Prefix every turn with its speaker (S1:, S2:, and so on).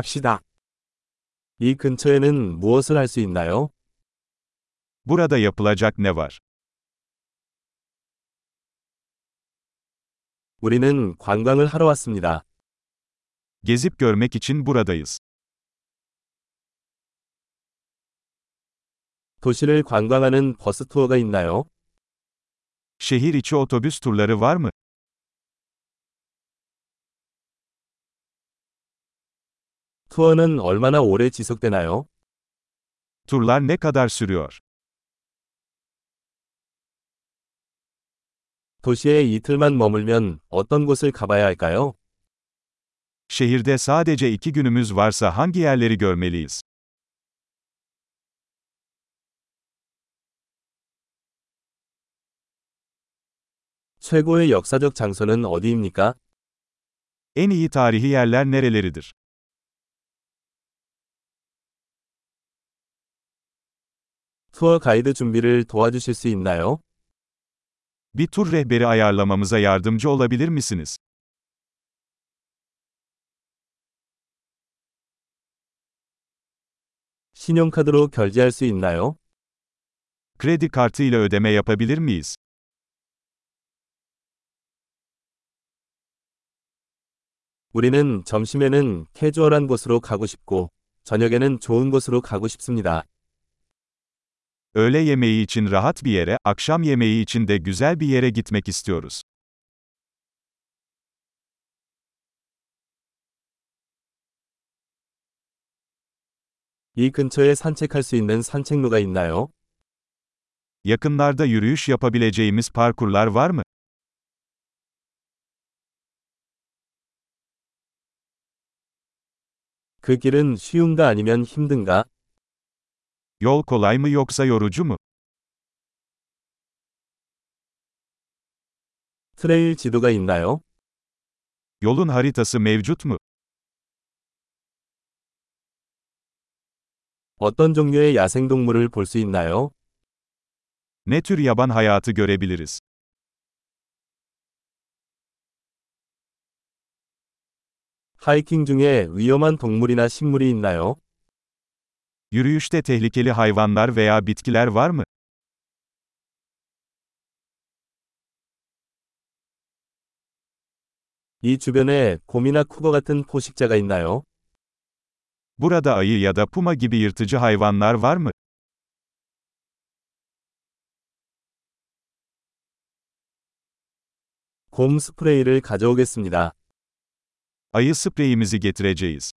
S1: 갑시다.
S2: 이 근처에는 무엇을 할 수 있나요?
S3: Burada yapılacak ne var?
S2: 우리는 관광을 하러 왔습니다.
S3: Gezip görmek için buradayız.
S2: 도시를 관광하는 버스 투어가 있나요?
S3: Şehir içi otobüs turları var mı?
S2: 투어는 얼마나 오래 지속되나요?
S3: Turlar ne kadar sürüyor?
S2: 도시에 이틀만 머물면 어떤 곳을 가봐야 할까요?
S3: Şehirde sadece iki günümüz varsa hangi yerleri görmeliyiz?
S2: 최고의 역사적 장소는 어디입니까?
S3: En iyi tarihi yerler nereleridir?
S2: 투어 가이드 준비를 도와주실 수 있나요?
S3: Bir tur rehberi ayarlamamıza yardımcı olabilir misiniz?
S2: 신용카드로 결제할 수 있나요?
S3: Kredi kartı ile ödeme yapabilir miyiz?
S2: 우리는 점심에는 캐주얼한 곳으로 가고 싶고, 저녁에는 좋은 곳으로 가고 싶습니다.
S3: Öğle yemeği için rahat bir yere, akşam yemeği için de güzel bir yere gitmek istiyoruz.
S2: 이 근처에 산책할 수 있는 산책로가 있나요?
S3: Yakınlarda yürüyüş yapabileceğimiz parkurlar var mı?
S2: 그 길은 쉬운가 아니면 힘든가?
S3: Yol kolay mı yoksa yorucu mu?
S2: 트레일 지도가 있나요?
S3: Yolun haritası mevcut mu?
S2: 어떤 종류의 야생동물을 볼 수 있나요?
S3: Ne tür yaban hayatı görebiliriz?
S2: 하이킹 중에 위험한 동물이나 식물이 있나요?
S3: Yürüyüşte tehlikeli hayvanlar veya bitkiler var mı?
S2: 이 주변에 곰이나 쿠거 같은 포식자가 있나요?
S3: Burada ayı ya da puma gibi yırtıcı hayvanlar var mı?
S2: 곰 스프레이를 가져오겠습니다.
S3: Ayı spreyimizi getireceğiz.